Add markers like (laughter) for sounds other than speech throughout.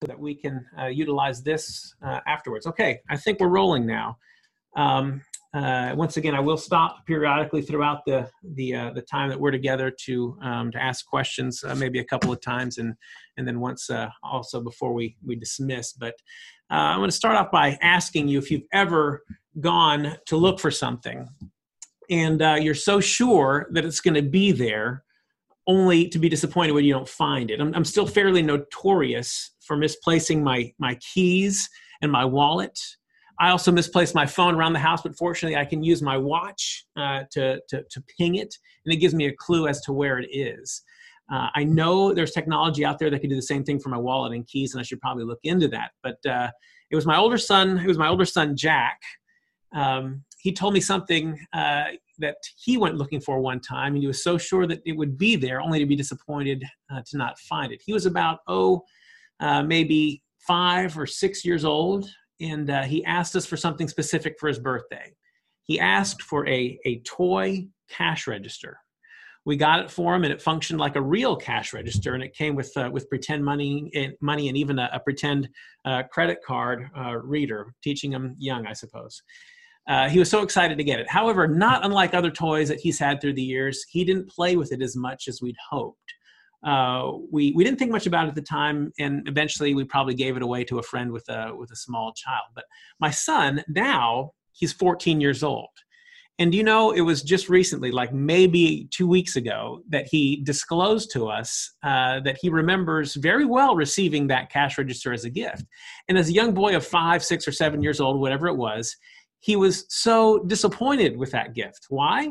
so that we can uh, utilize this uh, afterwards. Okay, I think we're rolling now. Um, uh, once again, I will stop periodically throughout the the uh, the time that we're together to um, to ask questions, uh, maybe a couple of times, and and then once uh, also before we we dismiss. But I'm going to start off by asking you if you've ever gone to look for something, and you're so sure that it's going to be there only to be disappointed when you don't find it. I'm, I'm still fairly notorious for misplacing my my keys and my wallet. I also misplaced my phone around the house, but fortunately, I can use my watch uh, to, to, to ping it, and it gives me a clue as to where it is. Uh, I know there's technology out there that can do the same thing for my wallet and keys, and I should probably look into that. But uh, it was my older son. It was my older son Jack. Um, he told me something uh, that he went looking for one time, and he was so sure that it would be there, only to be disappointed uh, to not find it. He was about oh, uh, maybe five or six years old, and uh, he asked us for something specific for his birthday. He asked for a a toy cash register. We got it for him, and it functioned like a real cash register, and it came with uh, with pretend money and money, and even a, a pretend uh, credit card reader, teaching him young, I suppose. Uh, he was so excited to get it. However, not unlike other toys that he's had through the years, he didn't play with it as much as we'd hoped. Uh, we we didn't think much about it at the time, and eventually we probably gave it away to a friend with a with a small child. But my son now he's 14 years old, and you know it was just recently, like maybe two weeks ago, that he disclosed to us uh, that he remembers very well receiving that cash register as a gift. And as a young boy of five, six, or seven years old, whatever it was, he was so disappointed with that gift. Why?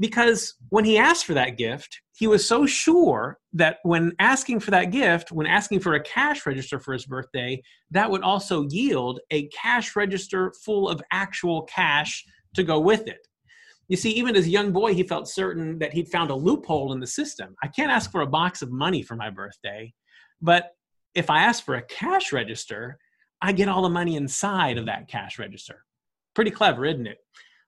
Because when he asked for that gift, he was so sure that when asking for that gift, when asking for a cash register for his birthday, that would also yield a cash register full of actual cash to go with it. You see, even as a young boy, he felt certain that he'd found a loophole in the system. I can't ask for a box of money for my birthday, but if I ask for a cash register, I get all the money inside of that cash register. Pretty clever, isn't it?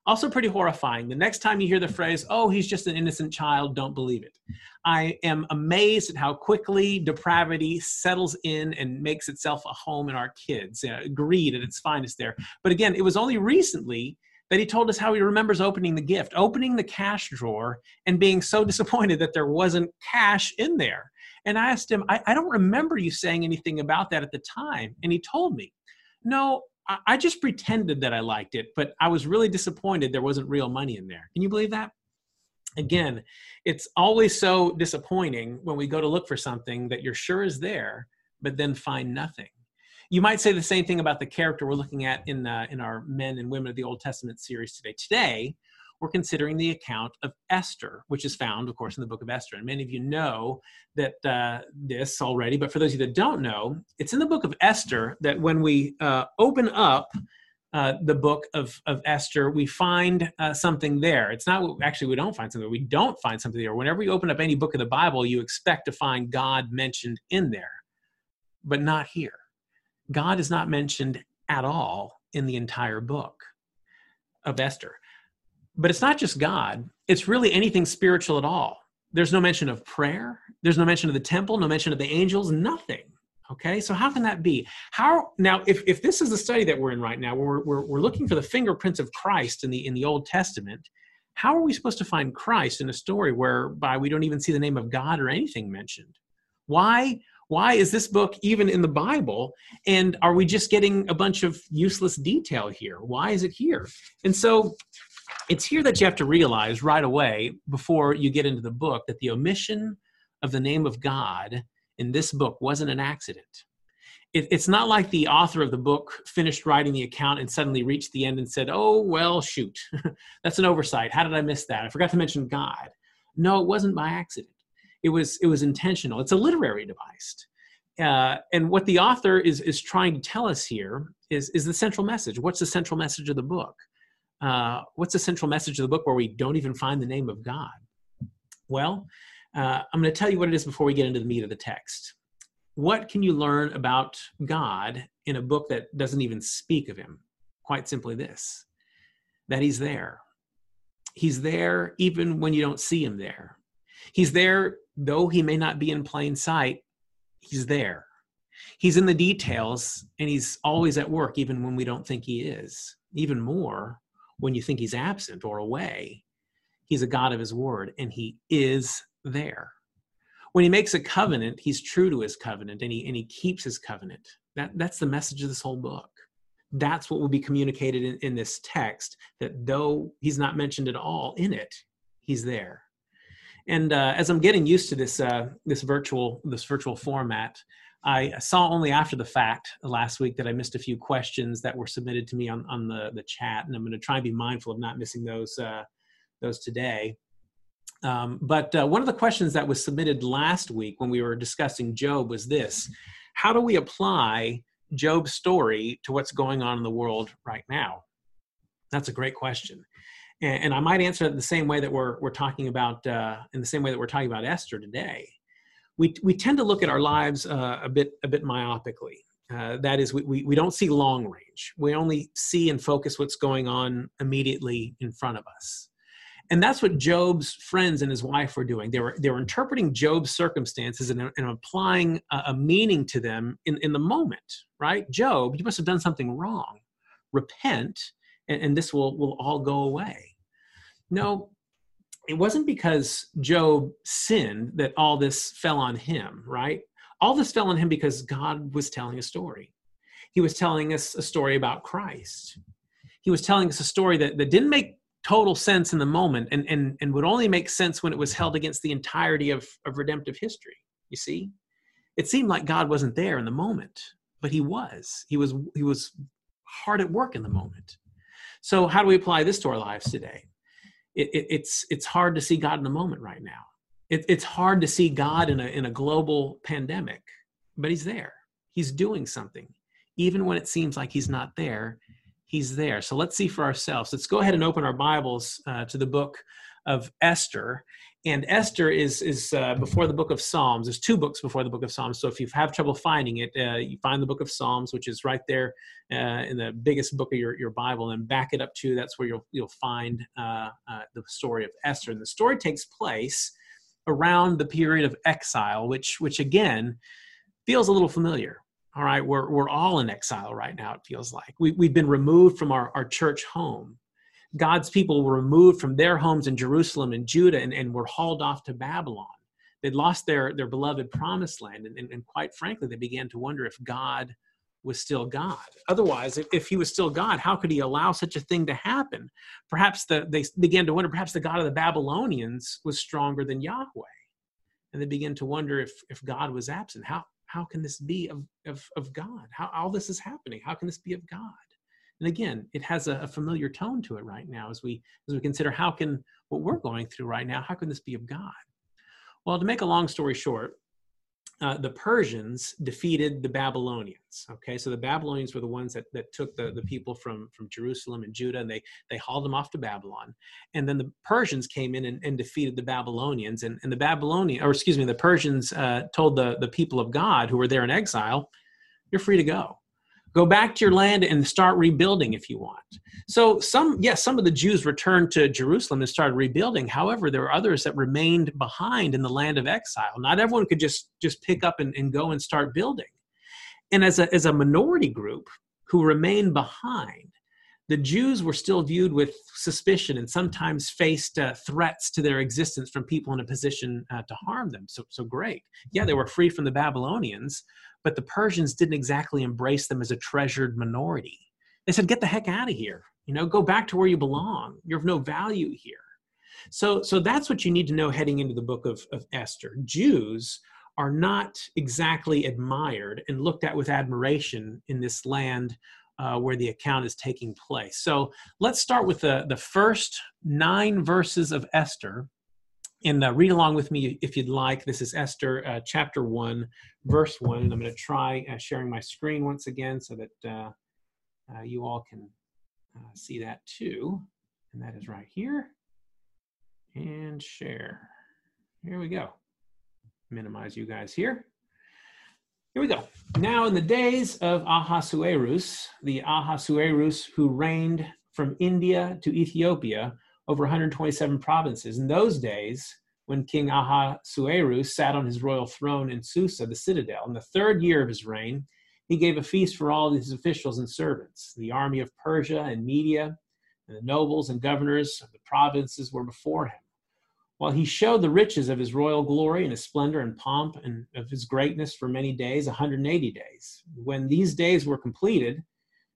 Also, pretty horrifying. The next time you hear the phrase, oh, he's just an innocent child, don't believe it. I am amazed at how quickly depravity settles in and makes itself a home in our kids. Uh, greed at its finest there. But again, it was only recently that he told us how he remembers opening the gift, opening the cash drawer, and being so (laughs) disappointed that there wasn't cash in there. And I asked him, I, I don't remember you saying anything about that at the time. And he told me, no, I just pretended that I liked it, but I was really disappointed there wasn't real money in there. Can you believe that? Again, it's always so disappointing when we go to look for something that you're sure is there, but then find nothing. You might say the same thing about the character we're looking at in, uh, in our Men and Women of the Old Testament series today. Today, we're considering the account of Esther, which is found, of course, in the book of Esther. And many of you know that uh, this already, but for those of you that don't know, it's in the book of Esther that when we uh, open up uh, the book of, of Esther, we find uh, something there. It's not actually we don't find something. We don't find something there. Whenever you open up any book of the Bible, you expect to find God mentioned in there, but not here. God is not mentioned at all in the entire book of Esther. But it's not just God, it's really anything spiritual at all. There's no mention of prayer, there's no mention of the temple, no mention of the angels, nothing. Okay, so how can that be? How now, if, if this is the study that we're in right now, we're, we're, we're looking for the fingerprints of Christ in the in the Old Testament, how are we supposed to find Christ in a story whereby we don't even see the name of God or anything mentioned? Why why is this book even in the Bible? And are we just getting a bunch of useless detail here? Why is it here? And so it's here that you have to realize right away before you get into the book that the omission of the name of God in this book wasn't an accident. It, it's not like the author of the book finished writing the account and suddenly reached the end and said, Oh, well, shoot, (laughs) that's an oversight. How did I miss that? I forgot to mention God. No, it wasn't by accident. It was, it was intentional. It's a literary device. Uh, and what the author is, is trying to tell us here is, is the central message. What's the central message of the book? Uh, what's the central message of the book where we don't even find the name of God? Well, uh, I'm going to tell you what it is before we get into the meat of the text. What can you learn about God in a book that doesn't even speak of Him? Quite simply, this that He's there. He's there even when you don't see Him there. He's there, though He may not be in plain sight, He's there. He's in the details and he's always at work, even when we don't think he is. Even more when you think he's absent or away. He's a God of his word and he is there. When he makes a covenant, he's true to his covenant and he, and he keeps his covenant. That, that's the message of this whole book. That's what will be communicated in, in this text that though he's not mentioned at all in it, he's there. And uh, as I'm getting used to this uh, this virtual this virtual format, I saw only after the fact last week that I missed a few questions that were submitted to me on, on the, the chat, and I'm going to try and be mindful of not missing those uh, those today. Um, but uh, one of the questions that was submitted last week when we were discussing Job was this: How do we apply Job's story to what's going on in the world right now? That's a great question, and, and I might answer it the same way that we're we're talking about uh, in the same way that we're talking about Esther today we, we tend to look at our lives uh, a bit a bit myopically. Uh, that is, we, we, we don't see long range. We only see and focus what's going on immediately in front of us. And that's what Job's friends and his wife were doing. They were, they were interpreting Job's circumstances and, and applying a, a meaning to them in, in the moment, right? Job, you must have done something wrong. Repent, and, and this will, will all go away. No, it wasn't because Job sinned that all this fell on him, right? All this fell on him because God was telling a story. He was telling us a story about Christ. He was telling us a story that, that didn't make total sense in the moment and, and, and would only make sense when it was held against the entirety of, of redemptive history. You see? It seemed like God wasn't there in the moment, but he was. He was he was hard at work in the moment. So how do we apply this to our lives today? It, it, it's it's hard to see God in the moment right now. It, it's hard to see God in a in a global pandemic, but He's there. He's doing something, even when it seems like He's not there. He's there. So let's see for ourselves. Let's go ahead and open our Bibles uh, to the book of Esther. And Esther is is uh, before the book of Psalms. There's two books before the book of Psalms. So if you have trouble finding it, uh, you find the book of Psalms, which is right there uh, in the biggest book of your, your Bible, and back it up to that's where you'll you'll find uh, uh, the story of Esther. And the story takes place around the period of exile, which which again feels a little familiar. All right, we're we're all in exile right now. It feels like we we've been removed from our our church home God's people were removed from their homes in Jerusalem and Judah and, and were hauled off to Babylon. They'd lost their, their beloved promised land. And, and, and quite frankly, they began to wonder if God was still God. Otherwise, if, if he was still God, how could he allow such a thing to happen? Perhaps the, they began to wonder, perhaps the God of the Babylonians was stronger than Yahweh. And they began to wonder if, if God was absent. How, how can this be of, of, of God? How all this is happening? How can this be of God? And again, it has a, a, familiar tone to it right now as we as we consider how can what we're going through right now, how can this be of God? Well, to make a long story short, uh, the Persians defeated the Babylonians. Okay, so the Babylonians were the ones that, that took the, the people from, from Jerusalem and Judah and they, they hauled them off to Babylon. And then the Persians came in and, and defeated the Babylonians. And, and the Babylonian, or excuse me, the Persians uh, told the, the people of God who were there in exile, you're free to go. Go back to your land and start rebuilding if you want. So some, yes, some of the Jews returned to Jerusalem and started rebuilding. However, there were others that remained behind in the land of exile. Not everyone could just just pick up and, and go and start building. And as a, as a minority group who remained behind, the Jews were still viewed with suspicion and sometimes faced uh, threats to their existence from people in a position uh, to harm them. So, so great. Yeah, they were free from the Babylonians, but the Persians didn't exactly embrace them as a treasured minority. They said, "Get the heck out of here! You know, go back to where you belong. You're of no value here." So, so that's what you need to know heading into the book of, of Esther. Jews are not exactly admired and looked at with admiration in this land uh, where the account is taking place. So let's start with the, the first nine verses of Esther, and uh, read along with me if you'd like. This is Esther uh, chapter 1, verse 1. And I'm going to try uh, sharing my screen once again so that uh, uh, you all can uh, see that too. And that is right here. And share. Here we go. Minimize you guys here. Here we go. Now, in the days of Ahasuerus, the Ahasuerus who reigned from India to Ethiopia, over 127 provinces. In those days, when King Ahasuerus sat on his royal throne in Susa, the citadel. In the third year of his reign, he gave a feast for all his officials and servants. The army of Persia and Media, and the nobles and governors of the provinces were before him. While he showed the riches of his royal glory and his splendor and pomp and of his greatness for many days, 180 days. When these days were completed,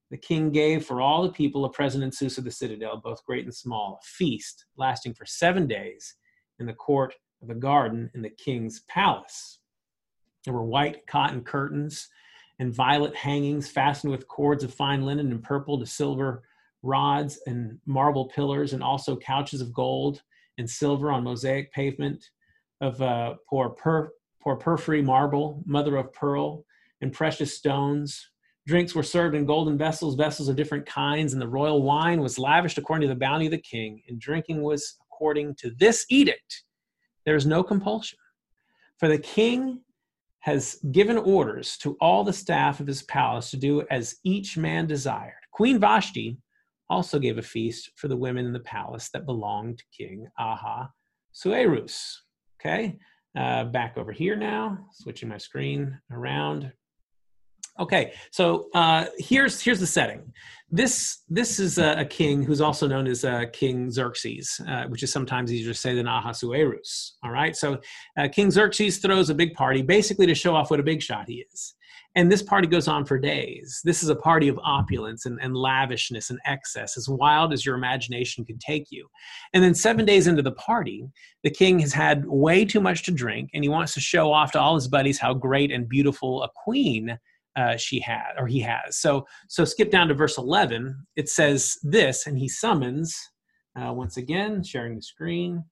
the king gave for all the people a present Susa the citadel, both great and small, a feast lasting for seven days in the court of the garden in the king's palace. There were white cotton curtains and violet hangings fastened with cords of fine linen and purple to silver rods and marble pillars, and also couches of gold and silver on mosaic pavement of uh, pour, per, pour porphyry marble, mother of pearl, and precious stones. Drinks were served in golden vessels, vessels of different kinds, and the royal wine was lavished according to the bounty of the king, and drinking was according to this edict. There is no compulsion. For the king has given orders to all the staff of his palace to do as each man desired. Queen Vashti also gave a feast for the women in the palace that belonged to King Aha Suerus. Okay, uh, back over here now, switching my screen around. Okay, so uh, here's here's the setting. This this is a, a king who's also known as uh, King Xerxes, uh, which is sometimes easier to say than Ahasuerus. All right, so uh, King Xerxes throws a big party, basically to show off what a big shot he is. And this party goes on for days. This is a party of opulence and, and lavishness and excess, as wild as your imagination could take you. And then seven days into the party, the king has had way too much to drink, and he wants to show off to all his buddies how great and beautiful a queen uh, she had or he has. So so skip down to verse 11. It says this, and he summons uh, once again, sharing the screen.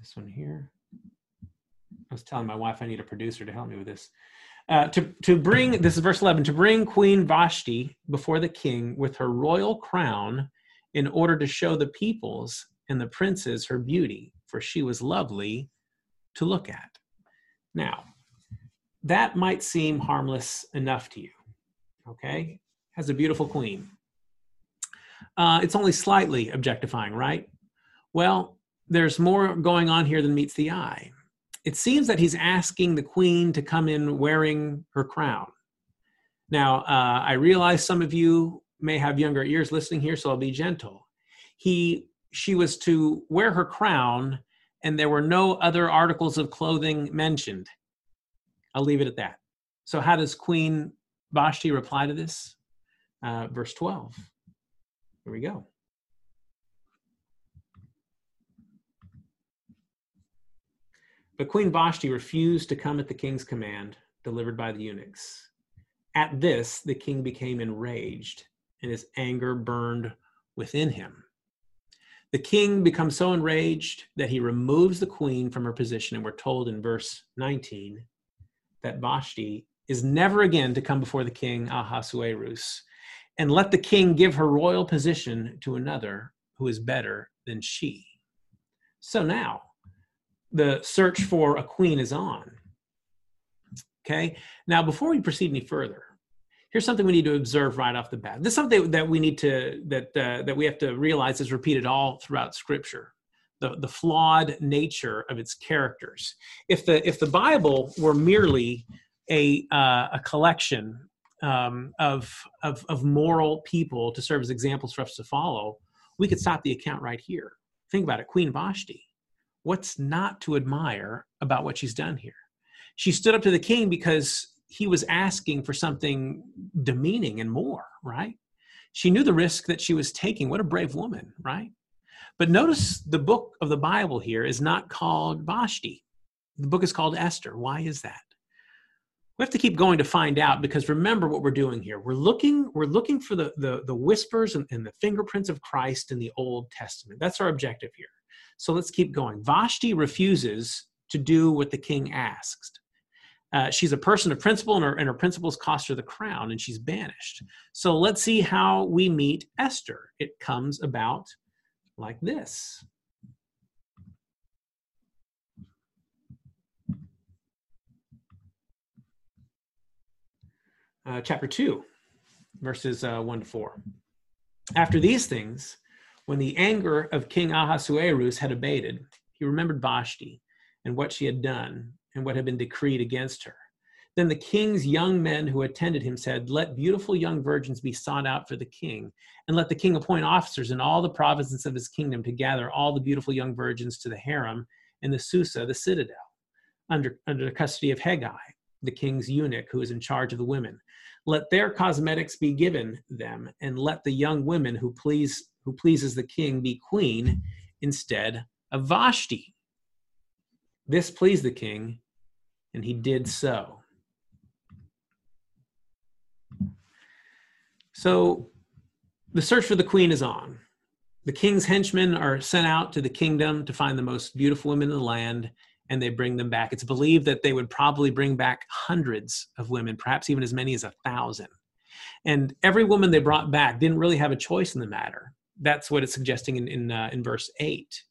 This one here. I was telling my wife I need a producer to help me with this. Uh, to, to bring, this is verse 11, to bring Queen Vashti before the king with her royal crown in order to show the peoples and the princes her beauty, for she was lovely to look at. Now, that might seem harmless enough to you, okay? Has a beautiful queen. Uh, it's only slightly objectifying, right? Well, there's more going on here than meets the eye. It seems that he's asking the queen to come in wearing her crown. Now, uh, I realize some of you may have younger ears listening here, so I'll be gentle. He, she was to wear her crown and there were no other articles of clothing mentioned. I'll leave it at that. So, how does Queen Vashti reply to this? Uh, verse 12. Here we go. But Queen Vashti refused to come at the king's command, delivered by the eunuchs. At this, the king became enraged, and his anger burned within him. The king becomes so enraged that he removes the queen from her position, and we're told in verse 19 that Vashti is never again to come before the king Ahasuerus, and let the king give her royal position to another who is better than she. So now, the search for a queen is on. Okay, now before we proceed any further, here's something we need to observe right off the bat. This is something that we need to that uh, that we have to realize is repeated all throughout Scripture. The, the flawed nature of its characters. If the if the Bible were merely a uh, a collection um, of, of of moral people to serve as examples for us to follow, we could stop the account right here. Think about it, Queen Vashti. What's not to admire about what she's done here? She stood up to the king because he was asking for something demeaning and more, right? She knew the risk that she was taking. What a brave woman, right? But notice the book of the Bible here is not called Vashti. The book is called Esther. Why is that? We have to keep going to find out because remember what we're doing here. We're looking, we're looking for the, the, the whispers and, and the fingerprints of Christ in the Old Testament. That's our objective here. So let's keep going. Vashti refuses to do what the king asked. Uh, she's a person of principle, and her, and her principles cost her the crown, and she's banished. So let's see how we meet Esther. It comes about like this. Uh, chapter 2, verses uh, 1 to 4. After these things, When the anger of King Ahasuerus had abated, he remembered Vashti and what she had done and what had been decreed against her. Then the king's young men who attended him said, Let beautiful young virgins be sought out for the king, and let the king appoint officers in all the provinces of his kingdom to gather all the beautiful young virgins to the harem in the Susa, the citadel, under, under the custody of Hegai, the king's eunuch who is in charge of the women. Let their cosmetics be given them, and let the young women who please who pleases the king be queen instead of Vashti. This pleased the king, and he did so. So the search for the queen is on. The king's henchmen are sent out to the kingdom to find the most beautiful women in the land, and they bring them back. It's believed that they would probably bring back hundreds of women, perhaps even as many as a thousand. And every woman they brought back didn't really have a choice in the matter. That's what it's suggesting in, in, uh, in verse 8.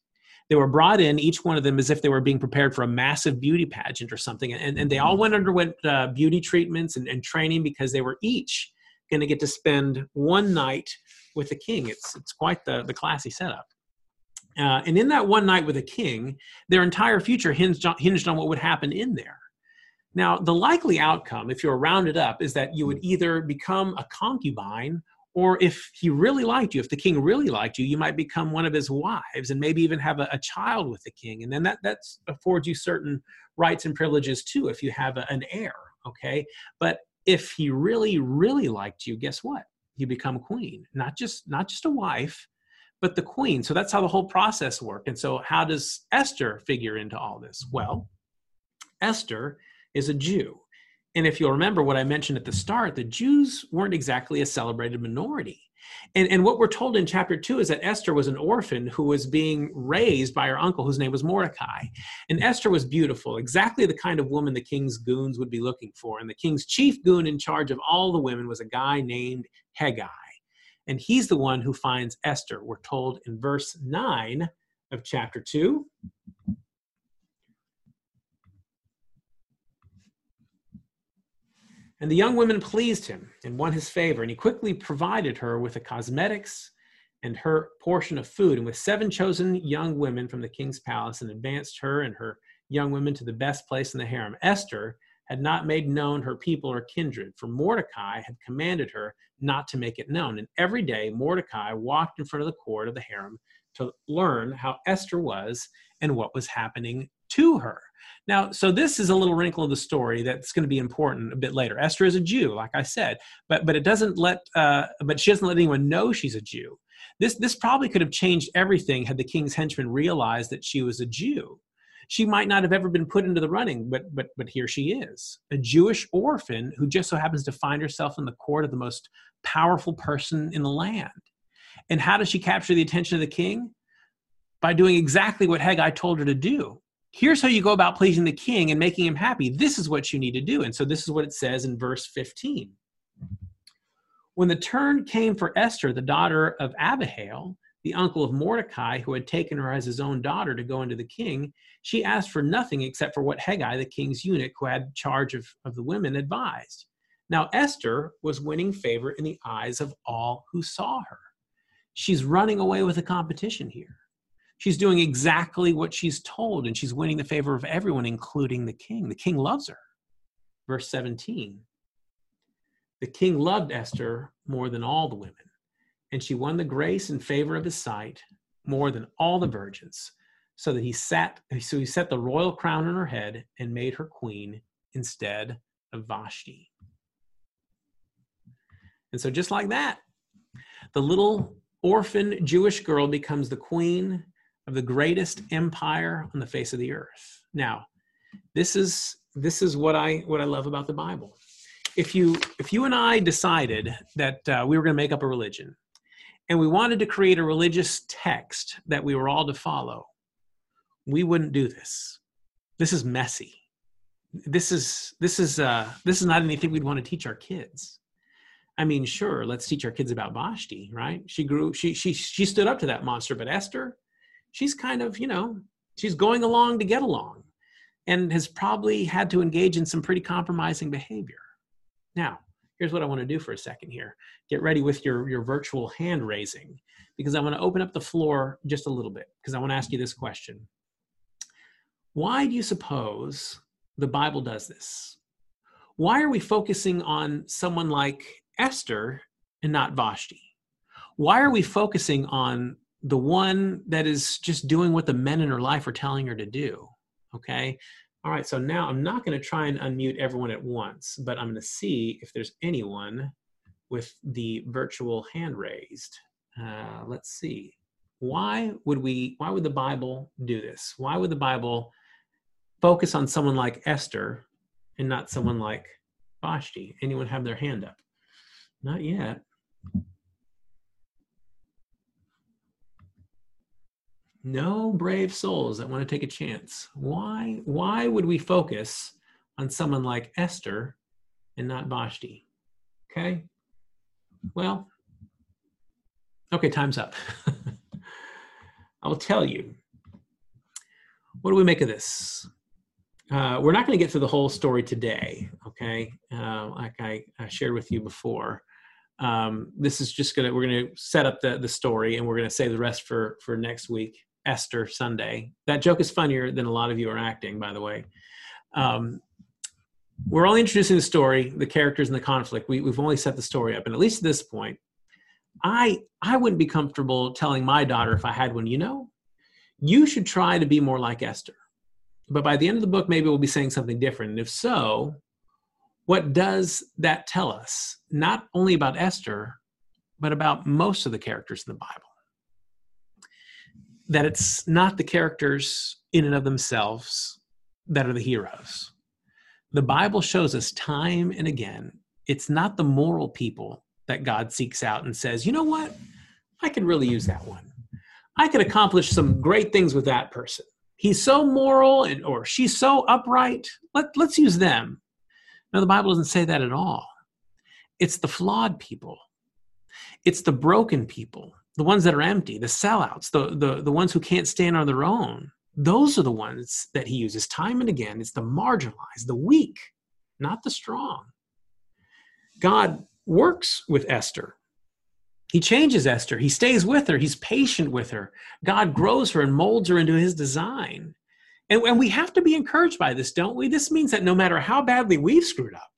They were brought in, each one of them, as if they were being prepared for a massive beauty pageant or something. And, and they all went underwent uh, beauty treatments and, and training because they were each going to get to spend one night with the king. It's it's quite the the classy setup. Uh, and in that one night with a king, their entire future hinged on, hinged on what would happen in there. Now, the likely outcome, if you're rounded up, is that you would either become a concubine, or if he really liked you, if the king really liked you, you might become one of his wives and maybe even have a, a child with the king. And then that that affords you certain rights and privileges too if you have a, an heir. Okay, but if he really really liked you guess what? You become queen. Not just not just a wife but the queen. So that's how the whole process worked. And so how does esther figure into all this? Well esther is a jew and if you'll remember what i mentioned at the start the jews weren't exactly a celebrated minority and, and what we're told in chapter two is that Esther was an orphan who was being raised by her uncle, whose name was Mordecai. And Esther was beautiful, exactly the kind of woman the king's goons would be looking for. And the king's chief goon in charge of all the women was a guy named Hegai. And he's the one who finds Esther. We're told in verse 9 of chapter 2. And the young women pleased him and won his favor, and he quickly provided her with the cosmetics and her portion of food, and with seven chosen young women from the king's palace, and advanced her and her young women to the best place in the harem. Esther had not made known her people or kindred, for Mordecai had commanded her not to make it known. And every day Mordecai walked in front of the court of the harem to learn how Esther was and what was happening to her. Now, so this is a little wrinkle of the story that's going to be important a bit later. Esther is a Jew, like I said, but but it doesn't let, uh, but she doesn't let anyone know she's a Jew. This this probably could have changed everything had the king's henchmen realized that she was a Jew. She might not have ever been put into the running, but but but here she is, a Jewish orphan who just so happens to find herself in the court of the most powerful person in the land. And how does she capture the attention of the king? By doing exactly what Hegai told her to do here's how you go about pleasing the king and making him happy. This is what you need to do. And so this is what it says in verse 15. When the turn came for Esther, the daughter of Abihail, the uncle of Mordecai, who had taken her as his own daughter to go into the king, she asked for nothing except for what Hegai, the king's eunuch who had charge of, of the women, advised. Now, Esther was winning favor in the eyes of all who saw her. She's running away with the competition here. She's doing exactly what she's told, and she's winning the favor of everyone, including the king. The king loves her. Verse 17 The king loved Esther more than all the women, and she won the grace and favor of his sight more than all the virgins, so that he sat so he set the royal crown on her head and made her queen instead of Vashti. And so just like that, the little orphan Jewish girl becomes the queen of the greatest empire on the face of the earth. Now, this is this is what I what I love about the Bible. If you if you and I decided that uh, we were going to make up a religion, and we wanted to create a religious text that we were all to follow, we wouldn't do this. This is messy. This is this is uh, this is not anything we'd want to teach our kids. I mean, sure, let's teach our kids about Vashti, right? She grew, she she she stood up to that monster, but Esther, she's kind of, you know, she's going along to get along and has probably had to engage in some pretty compromising behavior. Now, here's what I want to do for a second here. Get ready with your, your virtual hand raising because I want to open up the floor just a little bit because I want to ask you this question. Why do you suppose the Bible does this? Why are we focusing on someone like Esther and not Vashti? Why are we focusing on the one that is just doing what the men in her life are telling her to do? Okay. All right. So now I'm not going to try and unmute everyone at once, but I'm going to see if there's anyone with the virtual hand raised. Uh, let's see. Why would we, why would the Bible do this? Why would the Bible focus on someone like Esther and not someone like Vashti? Anyone have their hand up? Not yet. No brave souls that want to take a chance. Why, why would we focus on someone like Esther and not Vashti? Okay. Well, okay, time's up. (laughs) I will tell you. What do we make of this? Uh, we're not going to get through the whole story today, okay? Uh, like I, I, shared with you before. Um, this is just gonna we're gonna set up the the story, and we're gonna save the rest for for next week, Esther Sunday. That joke is funnier than a lot of you are acting, by the way. Um, we're only introducing the story, the characters, and the conflict. We, we've only set the story up, and at least at this point, I I wouldn't be comfortable telling my daughter if I had one. You know, you should try to be more like Esther but by the end of the book, maybe we'll be saying something different. And if so, what does that tell us? Not only about Esther, but about most of the characters in the Bible. That it's not the characters in and of themselves that are the heroes. The Bible shows us time and again it's not the moral people that God seeks out and says, you know what? I could really use that one. I could accomplish some great things with that person he's so moral and or she's so upright let, let's use them no the bible doesn't say that at all it's the flawed people it's the broken people the ones that are empty the sellouts the, the, the ones who can't stand on their own those are the ones that he uses time and again it's the marginalized the weak not the strong god works with esther he changes Esther. He stays with her. He's patient with her. God grows her and molds her into his design. And, and we have to be encouraged by this, don't we? This means that no matter how badly we've screwed up,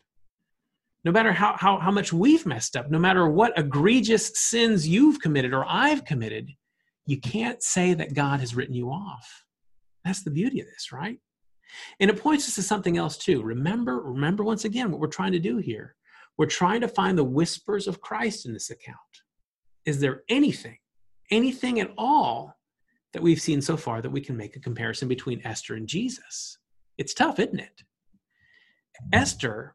no matter how, how, how much we've messed up, no matter what egregious sins you've committed or I've committed, you can't say that God has written you off. That's the beauty of this, right? And it points us to something else too. Remember, remember once again what we're trying to do here. We're trying to find the whispers of Christ in this account is there anything, anything at all that we've seen so far that we can make a comparison between Esther and Jesus? It's tough, isn't it? Esther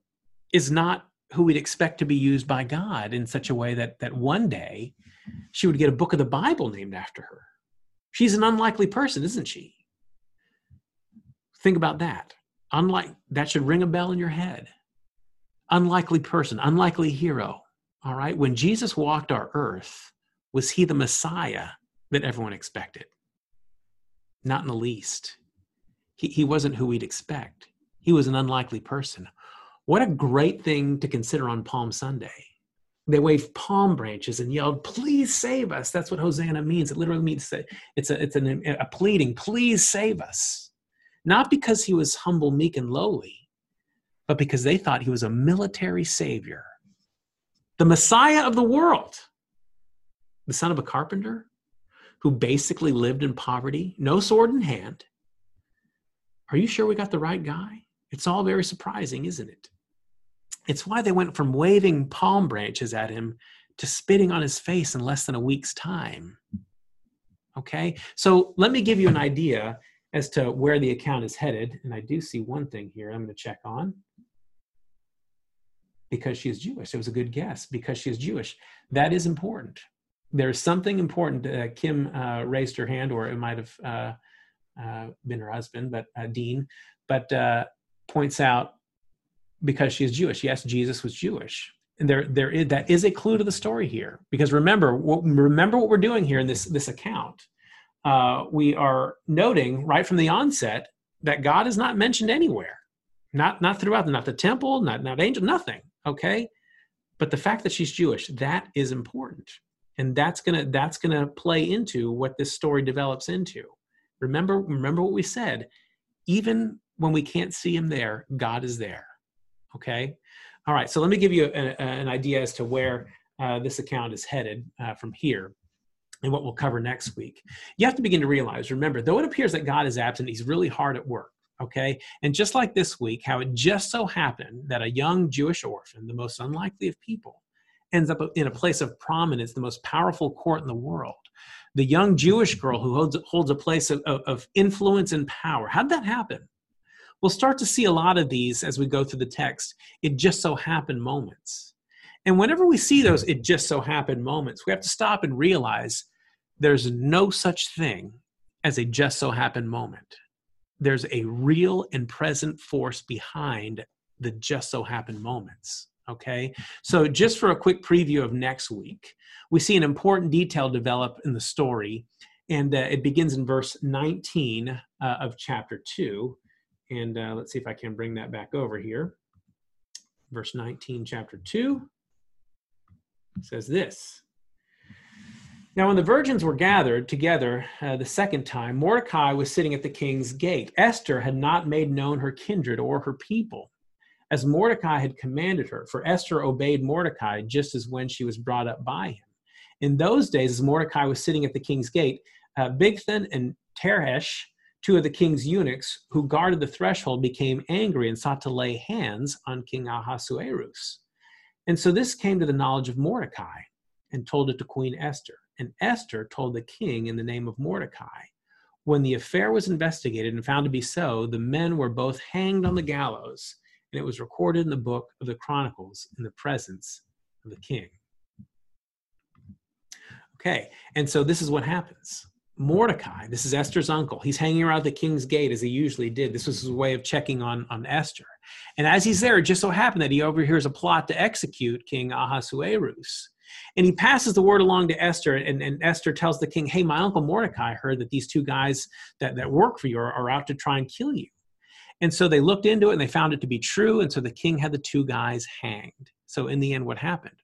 is not who we'd expect to be used by God in such a way that that one day she would get a book of the Bible named after her. She's an unlikely person, isn't she? Think about that. Unlike that should ring a bell in your head. Unlikely person, unlikely hero. All right. When Jesus walked our earth, was he the Messiah that everyone expected? Not in the least. He, he wasn't who we'd expect. He was an unlikely person. What a great thing to consider on Palm Sunday. They waved palm branches and yelled, Please save us. That's what Hosanna means. It literally means it's, a, it's an, a pleading, Please save us. Not because he was humble, meek, and lowly, but because they thought he was a military savior the Messiah of the world, the son of a carpenter who basically lived in poverty, no sword in hand. Are you sure we got the right guy? It's all very surprising, isn't it? It's why they went from waving palm branches at him to spitting on his face in less than a week's time. Okay, so let me give you an idea as to where the account is headed. And I do see one thing here I'm going to check on because she is Jewish. It was a good guess because she is Jewish. That is important. There's something important. Uh, Kim uh, raised her hand, or it might have uh, uh been her husband, but uh, Dean, but uh, points out because she is Jewish. Yes, Jesus was Jewish. And there, there is, that is a clue to the story here. Because remember, what, remember what we're doing here in this, this account. Uh, we are noting right from the onset that God is not mentioned anywhere not not throughout not the temple not not angel nothing okay But the fact that she's Jewish, that is important. And that's gonna that's gonna play into what this story develops into. Remember, remember what we said. Even when we can't see him there, God is there. Okay. All right. So let me give you a, an idea as to where uh, this account is headed uh, from here and what we'll cover next week. You have to begin to realize, remember, though it appears that God is absent, he's really hard at work. Okay. And just like this week, how it just so happened that a young Jewish orphan, the most unlikely of people, ends up in a place of prominence, the most powerful court in the world. The young Jewish girl who holds, holds a place of, of, of influence and power. How'd that happen? We'll start to see a lot of these as we go through the text. It just so happened moments. And whenever we see those, it just so happened moments, we have to stop and realize there's no such thing as a just so happened moment. There's a real and present force behind the just so happened moments. Okay, so just for a quick preview of next week, we see an important detail develop in the story, and uh, it begins in verse 19 uh, of chapter 2. And uh, let's see if I can bring that back over here. Verse 19, chapter 2 says this now, when the virgins were gathered together uh, the second time, Mordecai was sitting at the king's gate. Esther had not made known her kindred or her people, as Mordecai had commanded her, for Esther obeyed Mordecai just as when she was brought up by him. In those days, as Mordecai was sitting at the king's gate, uh, Bigthan and Teresh, two of the king's eunuchs who guarded the threshold, became angry and sought to lay hands on King Ahasuerus. And so this came to the knowledge of Mordecai and told it to Queen Esther and Esther told the king in the name of Mordecai. When the affair was investigated and found to be so, the men were both hanged on the gallows, and it was recorded in the book of the Chronicles in the presence of the king. Okay, and so this is what happens. Mordecai, this is Esther's uncle, he's hanging around the king's gate as he usually did. This was his way of checking on, on Esther. And as he's there, it just so happened that he overhears a plot to execute King Ahasuerus. And he passes the word along to Esther, and, and Esther tells the king, Hey, my uncle Mordecai heard that these two guys that, that work for you are, are out to try and kill you. And so they looked into it and they found it to be true. And so the king had the two guys hanged. So in the end, what happened?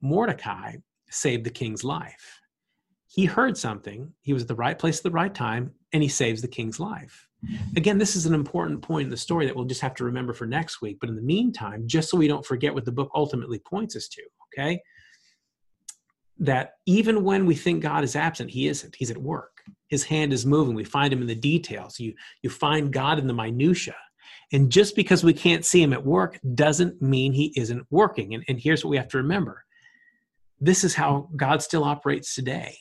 Mordecai saved the king's life. He heard something, he was at the right place at the right time, and he saves the king's life. Mm-hmm. Again, this is an important point in the story that we'll just have to remember for next week. But in the meantime, just so we don't forget what the book ultimately points us to, okay? that even when we think God is absent, He isn't. He's at work. His hand is moving. We find Him in the details. You you find God in the minutia. And just because we can't see Him at work doesn't mean He isn't working. And, and here's what we have to remember: this is how God still operates today.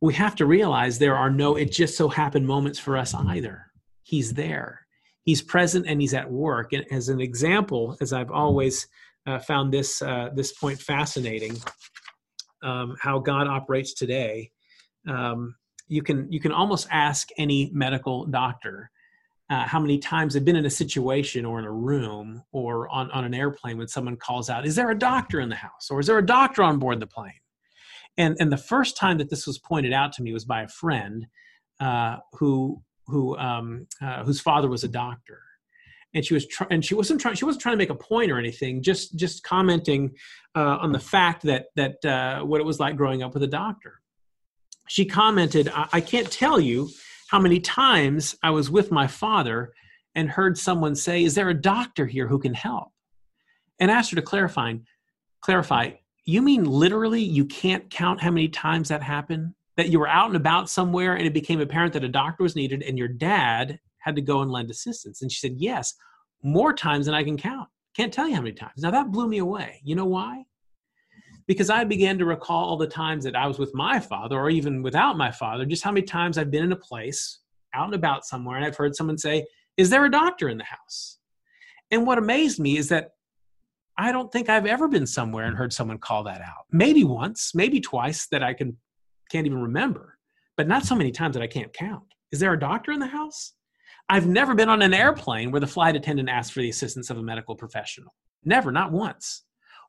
We have to realize there are no it just so happened moments for us either. He's there. He's present and he's at work. And as an example, as I've always uh, found this uh, this point fascinating, um, how God operates today, um, you can you can almost ask any medical doctor uh, how many times they've been in a situation or in a room or on, on an airplane when someone calls out, "Is there a doctor in the house?" or "Is there a doctor on board the plane?" And and the first time that this was pointed out to me was by a friend uh, who who um, uh, whose father was a doctor, and she was trying and she wasn't trying she wasn't trying to make a point or anything just just commenting uh, on the fact that that uh, what it was like growing up with a doctor. She commented I-, I can't tell you how many times i was with my father and heard someone say is there a doctor here who can help and asked her to clarify clarify you mean literally you can't count how many times that happened that you were out and about somewhere and it became apparent that a doctor was needed and your dad had to go and lend assistance? And she said, Yes, more times than I can count. Can't tell you how many times. Now that blew me away. You know why? Because I began to recall all the times that I was with my father, or even without my father, just how many times I've been in a place out and about somewhere and I've heard someone say, Is there a doctor in the house? And what amazed me is that I don't think I've ever been somewhere and heard someone call that out. Maybe once, maybe twice that I can can't even remember, but not so many times that I can't count. Is there a doctor in the house? I've never been on an airplane where the flight attendant asked for the assistance of a medical professional. Never, not once.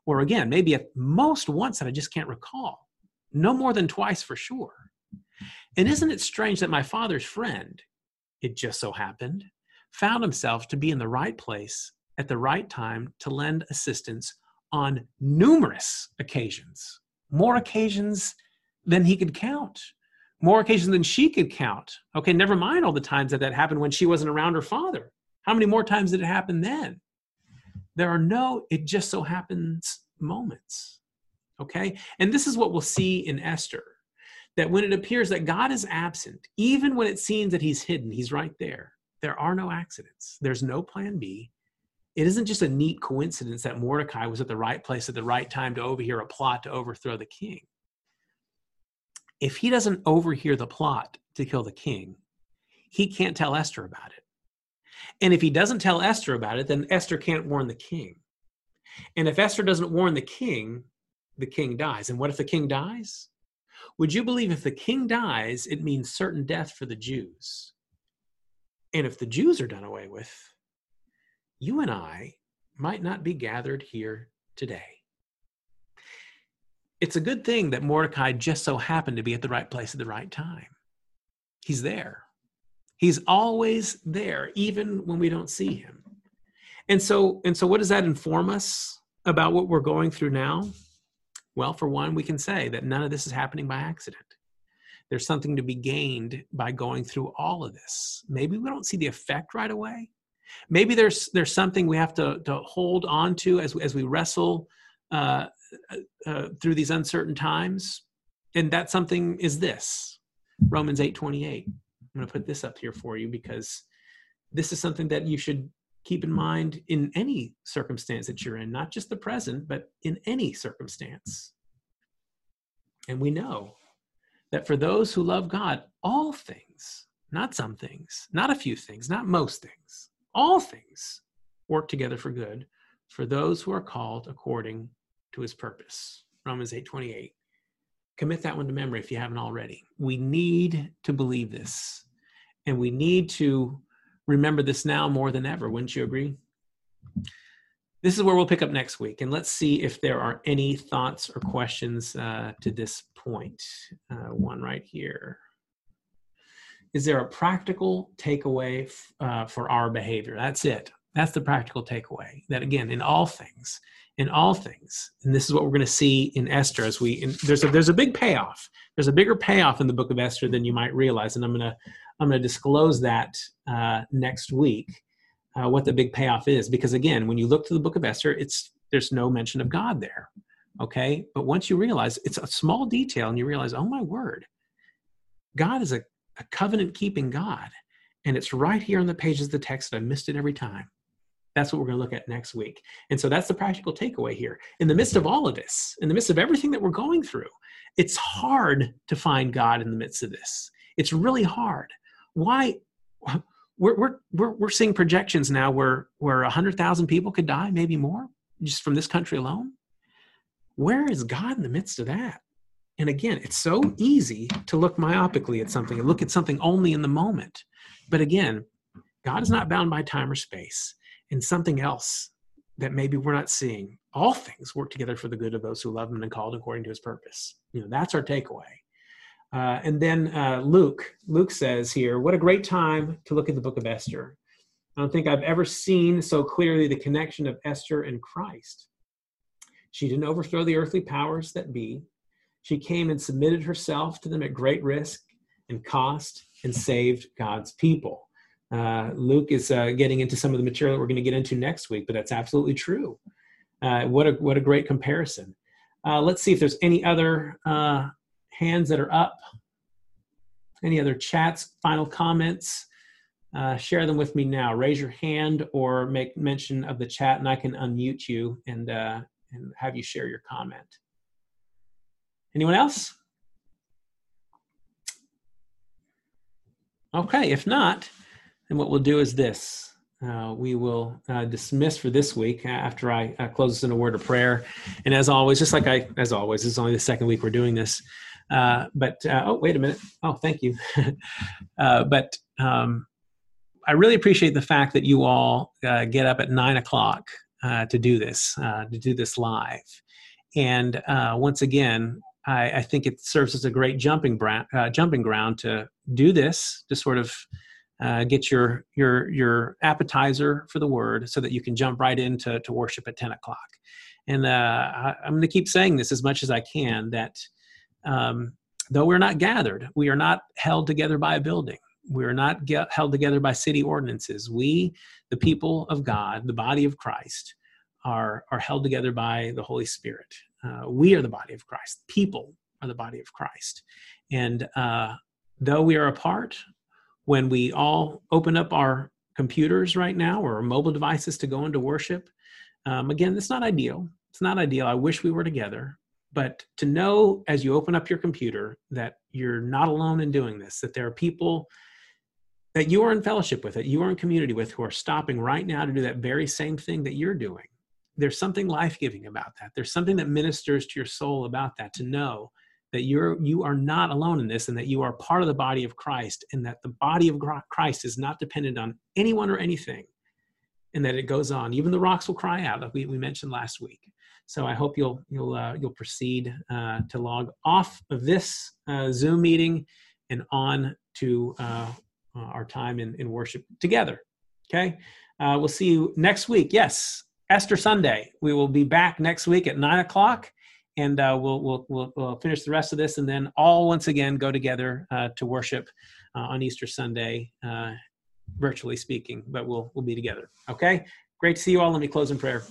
Or again, maybe at most once that I just can't recall. No more than twice for sure. And isn't it strange that my father's friend, it just so happened, found himself to be in the right place at the right time to lend assistance on numerous occasions, more occasions than he could count, more occasions than she could count. Okay, never mind all the times that that happened when she wasn't around her father. How many more times did it happen then? There are no, it just so happens moments. Okay, and this is what we'll see in Esther that when it appears that God is absent, even when it seems that he's hidden, he's right there. There are no accidents, there's no plan B. It isn't just a neat coincidence that Mordecai was at the right place at the right time to overhear a plot to overthrow the king. If he doesn't overhear the plot to kill the king, he can't tell Esther about it. And if he doesn't tell Esther about it, then Esther can't warn the king. And if Esther doesn't warn the king, the king dies. And what if the king dies? Would you believe if the king dies, it means certain death for the Jews? And if the Jews are done away with, you and I might not be gathered here today. It's a good thing that Mordecai just so happened to be at the right place at the right time. He's there. He's always there, even when we don't see him. And so, and so what does that inform us about what we're going through now? Well, for one, we can say that none of this is happening by accident. There's something to be gained by going through all of this. Maybe we don't see the effect right away. Maybe there's there's something we have to, to hold on to as, as we wrestle uh, uh, through these uncertain times. And that something is this Romans 8 28. I'm going to put this up here for you because this is something that you should keep in mind in any circumstance that you're in, not just the present, but in any circumstance. And we know that for those who love God, all things, not some things, not a few things, not most things, all things work together for good for those who are called according to his purpose. Romans 8 28. Commit that one to memory if you haven't already. We need to believe this, and we need to remember this now more than ever. Wouldn't you agree? This is where we'll pick up next week, and let's see if there are any thoughts or questions uh, to this point. Uh, one right here. Is there a practical takeaway uh, for our behavior? That's it. That's the practical takeaway. That again, in all things, in all things, and this is what we're going to see in Esther as we. There's a there's a big payoff. There's a bigger payoff in the book of Esther than you might realize, and I'm gonna I'm gonna disclose that uh, next week. Uh, what the big payoff is, because again, when you look to the book of Esther, it's there's no mention of God there. Okay, but once you realize it's a small detail, and you realize, oh my word, God is a, a covenant keeping God, and it's right here on the pages of the text. I missed it every time. That's what we're going to look at next week. And so that's the practical takeaway here. In the midst of all of this, in the midst of everything that we're going through, it's hard to find God in the midst of this. It's really hard. Why? We're, we're, we're, we're seeing projections now where, where 100,000 people could die, maybe more, just from this country alone. Where is God in the midst of that? And again, it's so easy to look myopically at something and look at something only in the moment. But again, God is not bound by time or space and something else that maybe we're not seeing. All things work together for the good of those who love him and called according to his purpose. You know, that's our takeaway. Uh, and then uh, Luke, Luke says here, what a great time to look at the book of Esther. I don't think I've ever seen so clearly the connection of Esther and Christ. She didn't overthrow the earthly powers that be. She came and submitted herself to them at great risk and cost and saved God's people. Uh, Luke is uh, getting into some of the material that we're going to get into next week, but that's absolutely true. Uh, what a what a great comparison. Uh, let's see if there's any other uh, hands that are up. Any other chats? Final comments? Uh, share them with me now. Raise your hand or make mention of the chat, and I can unmute you and and have you share your comment. Anyone else? Okay, if not. then what we'll do is this. Uh, we will uh, dismiss for this week after I uh, close us in a word of prayer. And as always, just like I, as always, this is only the second week we're doing this. Uh, but uh, oh, wait a minute. Oh, thank you. (laughs) Uh, but um, I really appreciate the fact that you all get up at nine o'clock to do this, to do this live. And once again, I, I, think it serves as a great jumping, bra- jumping ground to do this, to sort of uh, get your your your appetizer for the word so that you can jump right into to worship at 10 o'clock. And uh, I, am going to keep saying this as much as i can that um, though we're not gathered we are not held together by a building. We are not get, held together by city ordinances. We the people of god the body of christ are are held together by the holy spirit uh, we are the body of christ people are the body of christ and uh, though we are apart when we all open up our computers right now or mobile devices to go into worship. Um, again, it's not ideal. It's not ideal. I wish we were together. But to know as you open up your computer that you're not alone in doing this, that there are people that you are in fellowship with, that you are in community with, who are stopping right now to do that very same thing that you're doing. There's something life giving about that. There's something that ministers to your soul about that to know that you're you are not alone in this and that you are part of the body of christ and that the body of christ is not dependent on anyone or anything and that it goes on. Even the rocks will cry out like we, we mentioned last week. So i hope you'll you'll uh, you'll proceed uh, to log off of this uh, zoom meeting and on to uh, uh, our time in, in worship together. Okay? Uh, we'll see you next week. Yes easter sunday we will be back next week at nine o'clock and uh, we'll, we'll, we'll, we'll, finish the rest of this and then all once again go together uh, to worship uh, on Easter Sunday, uh, virtually speaking, but we'll, we'll be together. Okay? Great to see you all. Let me close in prayer.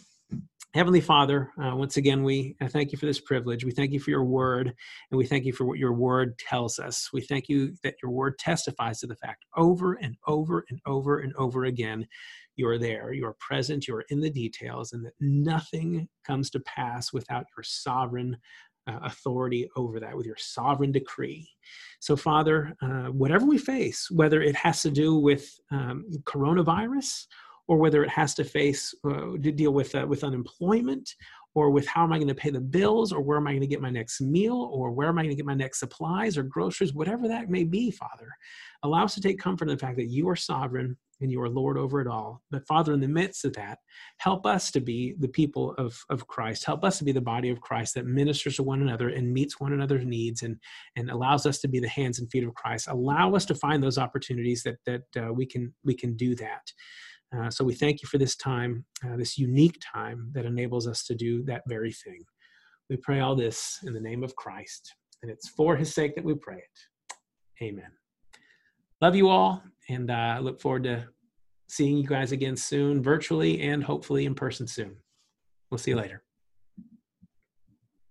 Heavenly Father, uh, once again, we thank you for this privilege. We thank you for your word, and we thank you for what your word tells us. We thank you that your word testifies to the fact over and over and over and over again you are there, you are present, you are in the details, and that nothing comes to pass without your sovereign uh, authority over that, with your sovereign decree. So, Father, uh, whatever we face, whether it has to do with um, coronavirus or whether it has to face uh, to deal with uh, with unemployment or with how am I going to pay the bills, or where am I going to get my next meal, or where am I going to get my next supplies or groceries, whatever that may be, Father. Allow us to take comfort in the fact that you are sovereign and you are Lord over it all. But Father, in the midst of that, help us to be the people of, of Christ. Help us to be the body of Christ that ministers to one another and meets one another's needs and, and allows us to be the hands and feet of Christ. Allow us to find those opportunities that, that uh, we, can, we can do that. Uh, so we thank you for this time, uh, this unique time that enables us to do that very thing. We pray all this in the name of Christ, and it's for his sake that we pray it. Amen. Love you all, and I uh, look forward to seeing you guys again soon, virtually and hopefully in person soon. We'll see you later.